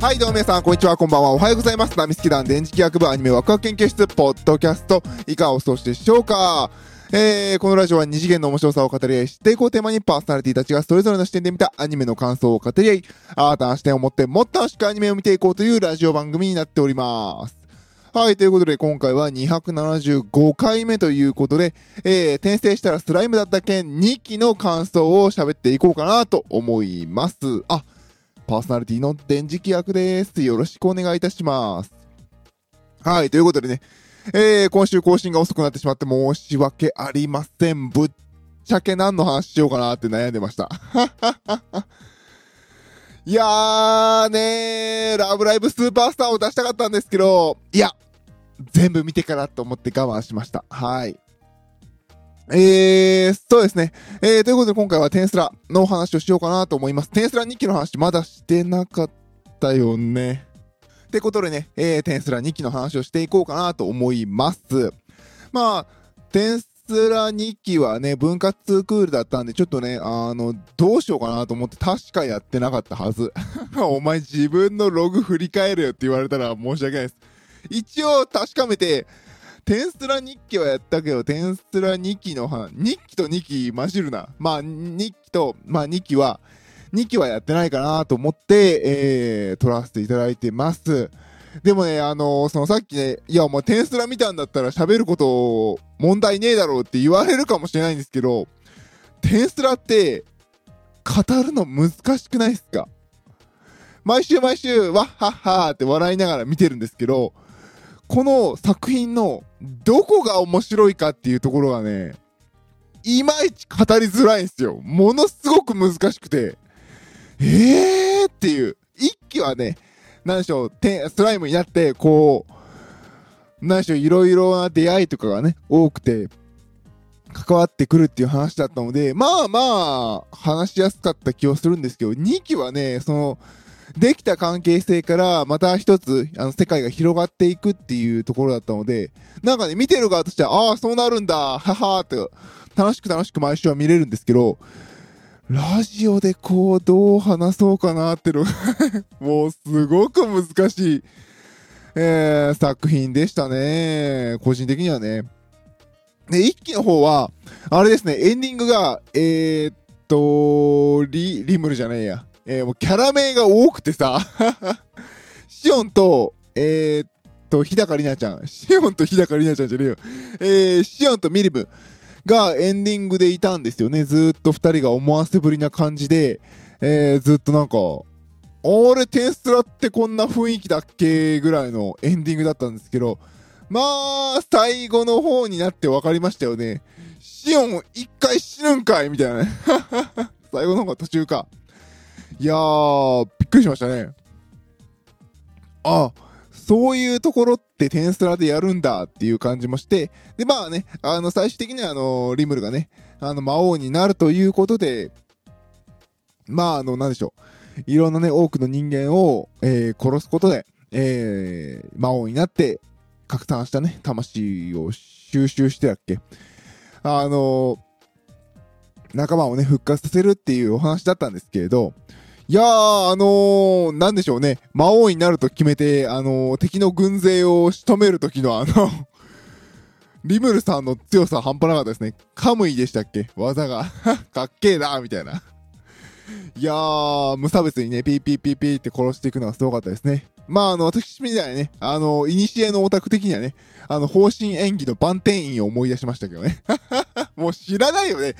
はい、どうも皆さん、こんにちは、こんばんは。おはようございます。ナミスキ団電磁気学部アニメワクワク研究室、ポッドキャスト、いかがお過ごしでしょうかえー、このラジオは二次元の面白さを語り合い、知っていこうテーマにパーソナリティたちがそれぞれの視点で見たアニメの感想を語り合い、新たな視点を持ってもっと楽しくアニメを見ていこうというラジオ番組になっております。はい、ということで今回は275回目ということで、えー、転生したらスライムだった件2期の感想を喋っていこうかなと思います。あ、パーソナリティの電磁気役です。よろしくお願いいたします。はい、ということでね、えー、今週更新が遅くなってしまって申し訳ありません。ぶっちゃけ何の話しようかなって悩んでました。いやーねー、ラブライブスーパースターを出したかったんですけど、いや、全部見てからと思って我慢しました。はい。えー、そうですね。えー、ということで今回はテンスラのお話をしようかなと思います。テンスラ2期の話まだしてなかったよね。ってことでね、えー、テンスラ2期の話をしていこうかなと思います。まあ、テンスラ2期はね、分割クールだったんで、ちょっとね、あの、どうしようかなと思って確かやってなかったはず。お前自分のログ振り返れよって言われたら申し訳ないです。一応確かめて、テンスラ日記はやったけど、テンスラ2期の話、日記と2期混じるな。まあ、日記と、まあ2期は、2期はやってないかなと思って、えー、撮らせていただいてます。でもね、あのーそのさっきね、いや、お前テンスラ見たんだったら喋ること問題ねえだろうって言われるかもしれないんですけど、テンスラって、語るの難しくないですか？毎週毎週、わっはっはーって笑いながら見てるんですけど、この作品のどこが面白いかっていうところがね、いまいち語りづらいんですよ。ものすごく難しくて、えーっていう。一期はね、なんでしょう、スライムになって、こう、なんでしょう、いろいろな出会いとかがね、多くて、関わってくるっていう話だったので、まあまあ、話しやすかった気はするんですけど、2期はね、その、できた関係性からまた一つ、あの、世界が広がっていくっていうところだったので、なんかね、見てる側としては、ああ、そうなるんだ、ははーって、楽しく楽しく毎週は見れるんですけど、ラジオでこう、どう話そうかなっていうのがもうすごく難しい、えー、作品でしたね。個人的にはね。で、一期の方は、あれですね、エンディングが、えー、っと、リ、リムルじゃないや。えー、もうキャラ名が多くてさ、シオンと、えー、っと、日高里奈ちゃん。シオンと日高里奈ちゃんじゃねえよ。えー、シオンとミリムがエンディングでいたんですよね。ずっと二人が思わせぶりな感じで、えー、ずっとなんか、あれ、テンスラってこんな雰囲気だっけぐらいのエンディングだったんですけど、まあ、最後の方になって分かりましたよね。シオン一回死ぬんかいみたいなね。最後の方が途中か。いやー、びっくりしましたね。あ、そういうところってテンスラでやるんだっていう感じもして、で、まあね、あの、最終的にはあの、リムルがね、あの、魔王になるということで、まあ、あの、なんでしょう。いろんなね、多くの人間を、えー殺すことで、えー魔王になって、拡散したね、魂を収集してだっけあの仲間をね、復活させるっていうお話だったんですけれど、いやー、あのー、なんでしょうね。魔王になると決めて、あのー敵の軍勢を仕留めるときのあの、リムルさんの強さ半端なかったですね。カムイでしたっけ？技が。かっけえなーみたいな。いやー、無差別にね、ピーピーピーピーって殺していくのはすごかったですね。まあ、あの、私みたいなね、あの、イニシエのオタク的にはね、あの、方針演技の番天員を思い出しましたけどね。もう知らないよね。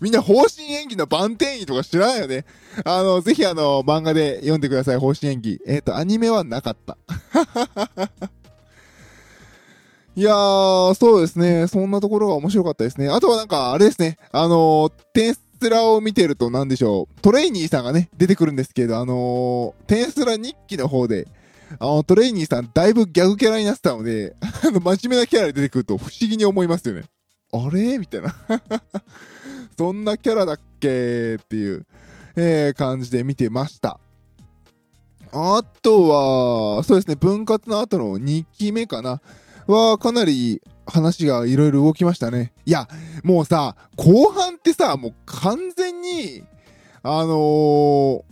みんな方針演技の番天員とか知らないよね。あの、ぜひあの、漫画で読んでください、方針演技。えっ、と、アニメはなかった。いやー、そうですね。そんなところが面白かったですね。あとはなんか、あれですね。あの、テンスラを見てるとなんでしょう。トレイニーさんがね、出てくるんですけど、あの、テンスラ日記の方で、あの、トレイニーさんだいぶギャグキャラになってたので、あの、真面目なキャラで出てくると不思議に思いますよね。あれ？みたいな。そんなキャラだっけ？っていう、えー、感じで見てました。あとは、そうですね、分割の後の2期目かな。は、かなり話がいろいろ動きましたね。いや、もうさ、後半ってさ、もう完全に、あのー、小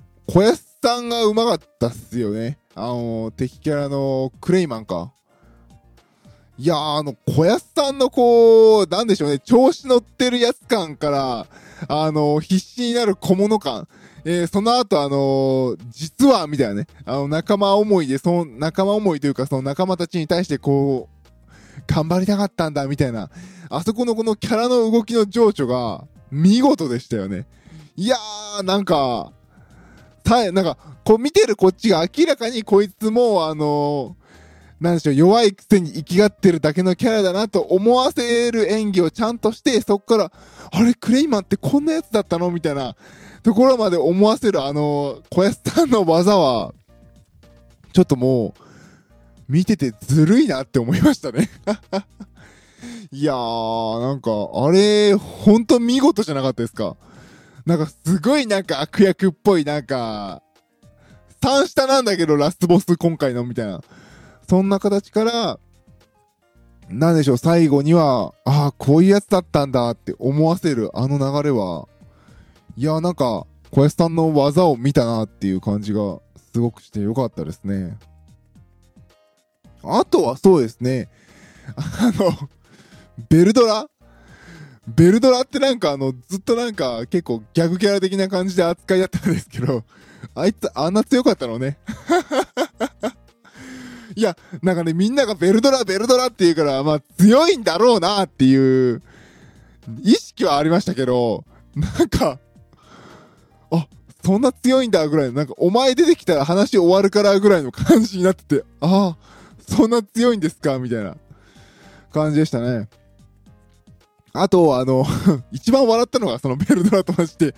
安さんがうまかったっすよね。あの、敵キャラのクレイマンか。いや、あの、小安さんのこう、なんでしょうね、調子乗ってるやつ感から、あの、必死になる小物感。えー、その後、あの実は、みたいなね、あの、仲間思いで、その、仲間思いというか、その仲間たちに対してこう、頑張りたかったんだ、みたいな。あそこのこのキャラの動きの情緒が、見事でしたよね。いやー、なんか、たなんか、こう見てるこっちが明らかにこいつも、あのなんでしょう、弱いくせに生きがってるだけのキャラだなと思わせる演技をちゃんとして、そっから、あれ、クレイマンってこんなやつだったのみたいなところまで思わせる、あの小安さんの技は、ちょっともう、見ててずるいなって思いましたね。いやー、なんか、あれ、ほんと見事じゃなかったですか。なんか、すごいなんか悪役っぽい、なんか、3下なんだけど、ラストボス今回の、みたいな。そんな形から、なんでしょう、最後には、ああ、こういうやつだったんだって思わせるあの流れは、いや、なんか、小安さんの技を見たなっていう感じがすごくしてよかったですね。あとはそうですね、あの、ベルドラベルドラってなんかあの、ずっとなんか結構ギャグキャラ的な感じで扱いだったんですけど、あいつあんな強かったのね。いや、なんかね、みんながベルドラ、ベルドラって言うから、まあ強いんだろうなっていう意識はありましたけど、なんか、あ、そんな強いんだぐらい、なんかお前出てきたら話終わるからぐらいの感じになってて、ああ、そんな強いんですかみたいな感じでしたね。あと、あの、一番笑ったのがそのベルドラとまして、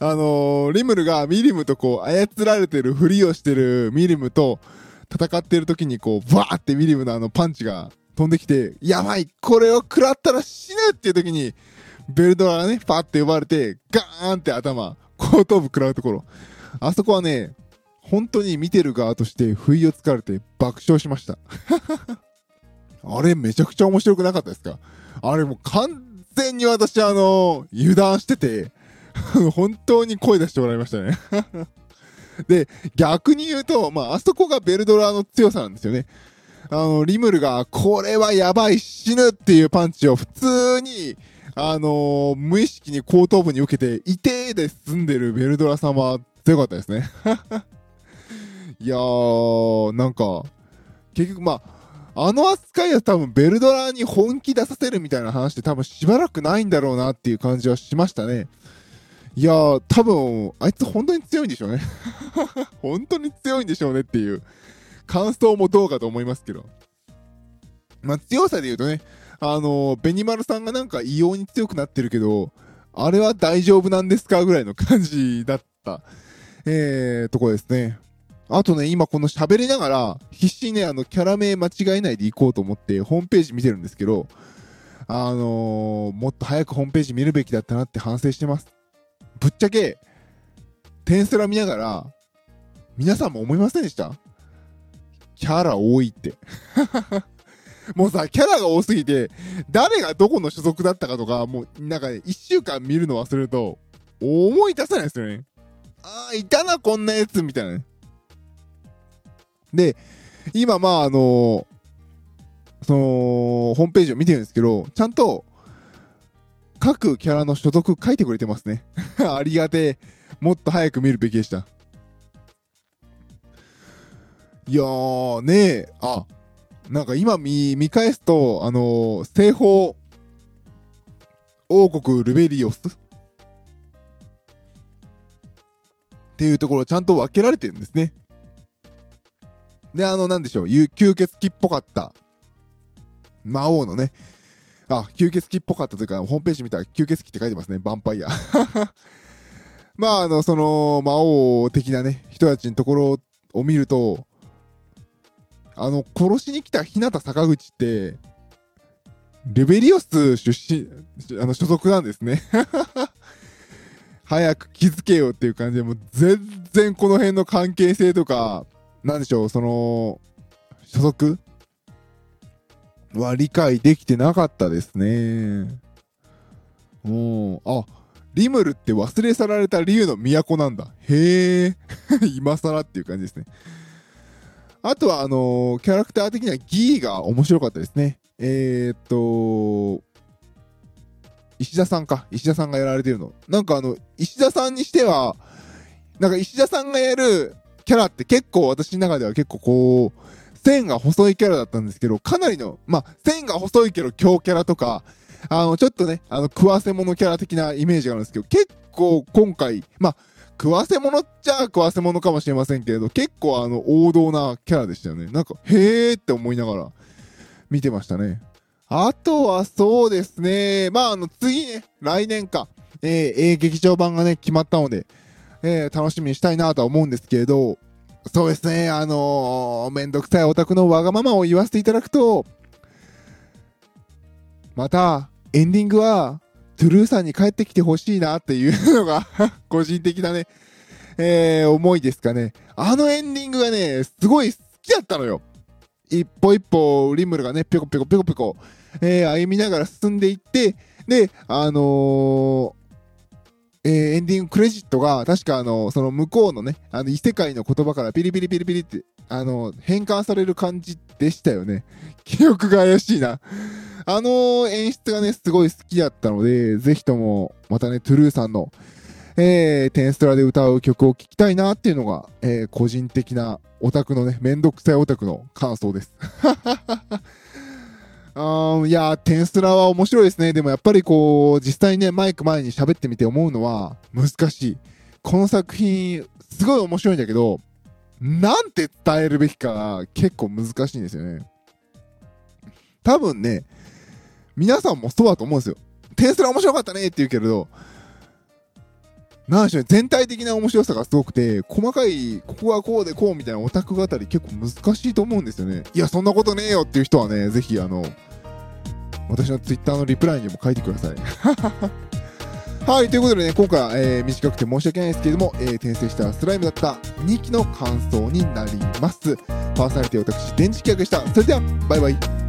あのリムルがミリムとこう操られてるふりをしてるミリムと戦ってる時にこう、バーってミリムのあのパンチが飛んできて、やばいこれを食らったら死ぬっていう時に、ベルドラがね、パーって呼ばれて、ガーンって頭、後頭部食らうところ。あそこはね、本当に見てる側として不意をつかれて爆笑しました。あれめちゃくちゃ面白くなかったですか？あれもう完全に私あの、油断してて、本当に声出してもらいましたね。で、逆に言うと、まあ、あそこがベルドラの強さなんですよね。あの、リムルが、これはやばい、死ぬっていうパンチを普通に、あのー無意識に後頭部に受けて、いてーで済んでるベルドラさんは強かったですね。いやー、なんか、結局まあ、あの扱いは多分ベルドラに本気出させるみたいな話って多分しばらくないんだろうなっていう感じはしましたね。いやー、多分、あいつ本当に強いんでしょうね。本当に強いんでしょうねっていう感想もどうかと思いますけど。まあ、強さで言うとね、あのー、ベニマルさんがなんか異様に強くなってるけど、あれは大丈夫なんですかぐらいの感じだった、えー、とこですね。あとね、今この喋りながら、必死にね、あの、キャラ名間違えないでいこうと思って、ホームページ見てるんですけど、あのー、もっと早くホームページ見るべきだったなって反省してます。ぶっちゃけ、テンスラ見ながら、皆さんも思いませんでした？キャラ多いって。もうさ、キャラが多すぎて、誰がどこの所属だったかとか、もう、なんかね、一週間見るの忘れると、思い出せないですよね。ああ、いたな、こんなやつ、みたいなね。で、今、まあ、あのその、ホームページを見てるんですけど、ちゃんと、各キャラの所属書いてくれてますね。ありがてえ。もっと早く見るべきでした。いやー、ねえ、あ、なんか今見、見返すと、あのー、西方王国ルベリオス？っていうところちゃんと分けられてるんですね。で、あの、なんでしょう、吸血鬼っぽかった魔王のね、あ、吸血鬼っぽかったというか、ホームページ見たら吸血鬼って書いてますね、ヴァンパイア。まあ、あの、その、魔王的なね、人たちのところを見ると、あの、殺しに来た日向坂口って、レベリオス出身、あの、所属なんですね。早く気づけよっていう感じで、もう全然この辺の関係性とか、なんでしょう、その、所属は理解できてなかったですね。うん。あ、リムルって忘れ去られた竜の都なんだ。へえ。今更っていう感じですね。あとは、あのーキャラクター的にはギーが面白かったですね。えー、っと、石田さんか。石田さんがやられてるの。なんかあの、石田さんにしては、なんか石田さんがやるキャラって結構私の中では結構こう、線が細いキャラだったんですけど、かなりの、まあ、線が細いけど強キャラとか、あの、ちょっとね、あの、食わせ者キャラ的なイメージがあるんですけど、結構今回、まあ、食わせ者っちゃ食わせ者かもしれませんけれど、結構あの、王道なキャラでしたよね。なんか、へーって思いながら見てましたね。あとはそうですね、まあ、あの、次ね、来年か、えー、えー劇場版がね、決まったので、えー楽しみにしたいなとは思うんですけれど、そうですね、あのーめんどくさいオタクのわがままを言わせていただくと、また、エンディングは、トゥルーさんに帰ってきてほしいなっていう のが、個人的なね、えー思いですかね。あのエンディングがね、すごい好きだったのよ。一歩一歩、リムルがね、ぴょこぴょこぴょこぴょこ、えー歩みながら進んでいって、で、あのーえーエンディングクレジットが、確かあの、その向こうのね、あの異世界の言葉からピリピリピリピリって、あの、変換される感じでしたよね。記憶が怪しいな。あの演出がね、すごい好きだったので、ぜひとも、またね、トゥルーさんの、えー、テンストラで歌う曲を聴きたいなっていうのが、えー個人的なオタクのね、めんどくさいオタクの感想です。あいや、テンスラは面白いですね。でもやっぱりこう、実際ね、マイク前に喋ってみて思うのは難しい。この作品、すごい面白いんだけど、なんて伝えるべきか結構難しいんですよね。多分ね、皆さんもそうだと思うんですよ。テンスラ面白かったねって言うけれど、なんでしょうね、全体的な面白さがすごくて、細かい、ここはこうでこうみたいなオタク語り結構難しいと思うんですよね。いや、そんなことねえよっていう人はね、ぜひあの、私のツイッターのリプライにも書いてください。はい、ということでね、今回は、えー短くて申し訳ないですけれども、えー転生したスライムだった2期の感想になります。パーソナリティ私、電磁気役でした。それでは、バイバイ。